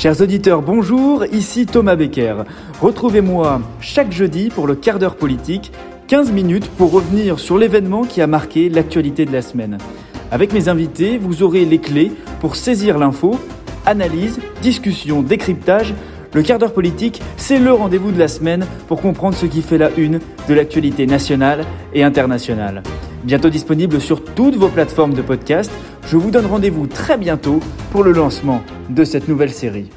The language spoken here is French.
Chers auditeurs, bonjour, ici Thomas Becker. Retrouvez-moi chaque jeudi pour le quart d'heure politique, 15 minutes pour revenir sur l'événement qui a marqué l'actualité de la semaine. Avec mes invités, vous aurez les clés pour saisir l'info, analyse, discussion, décryptage. Le quart d'heure politique, c'est le rendez-vous de la semaine pour comprendre ce qui fait la une de l'actualité nationale et internationale. Bientôt disponible sur toutes vos plateformes de podcast, je vous donne rendez-vous très bientôt pour le lancement de cette nouvelle série.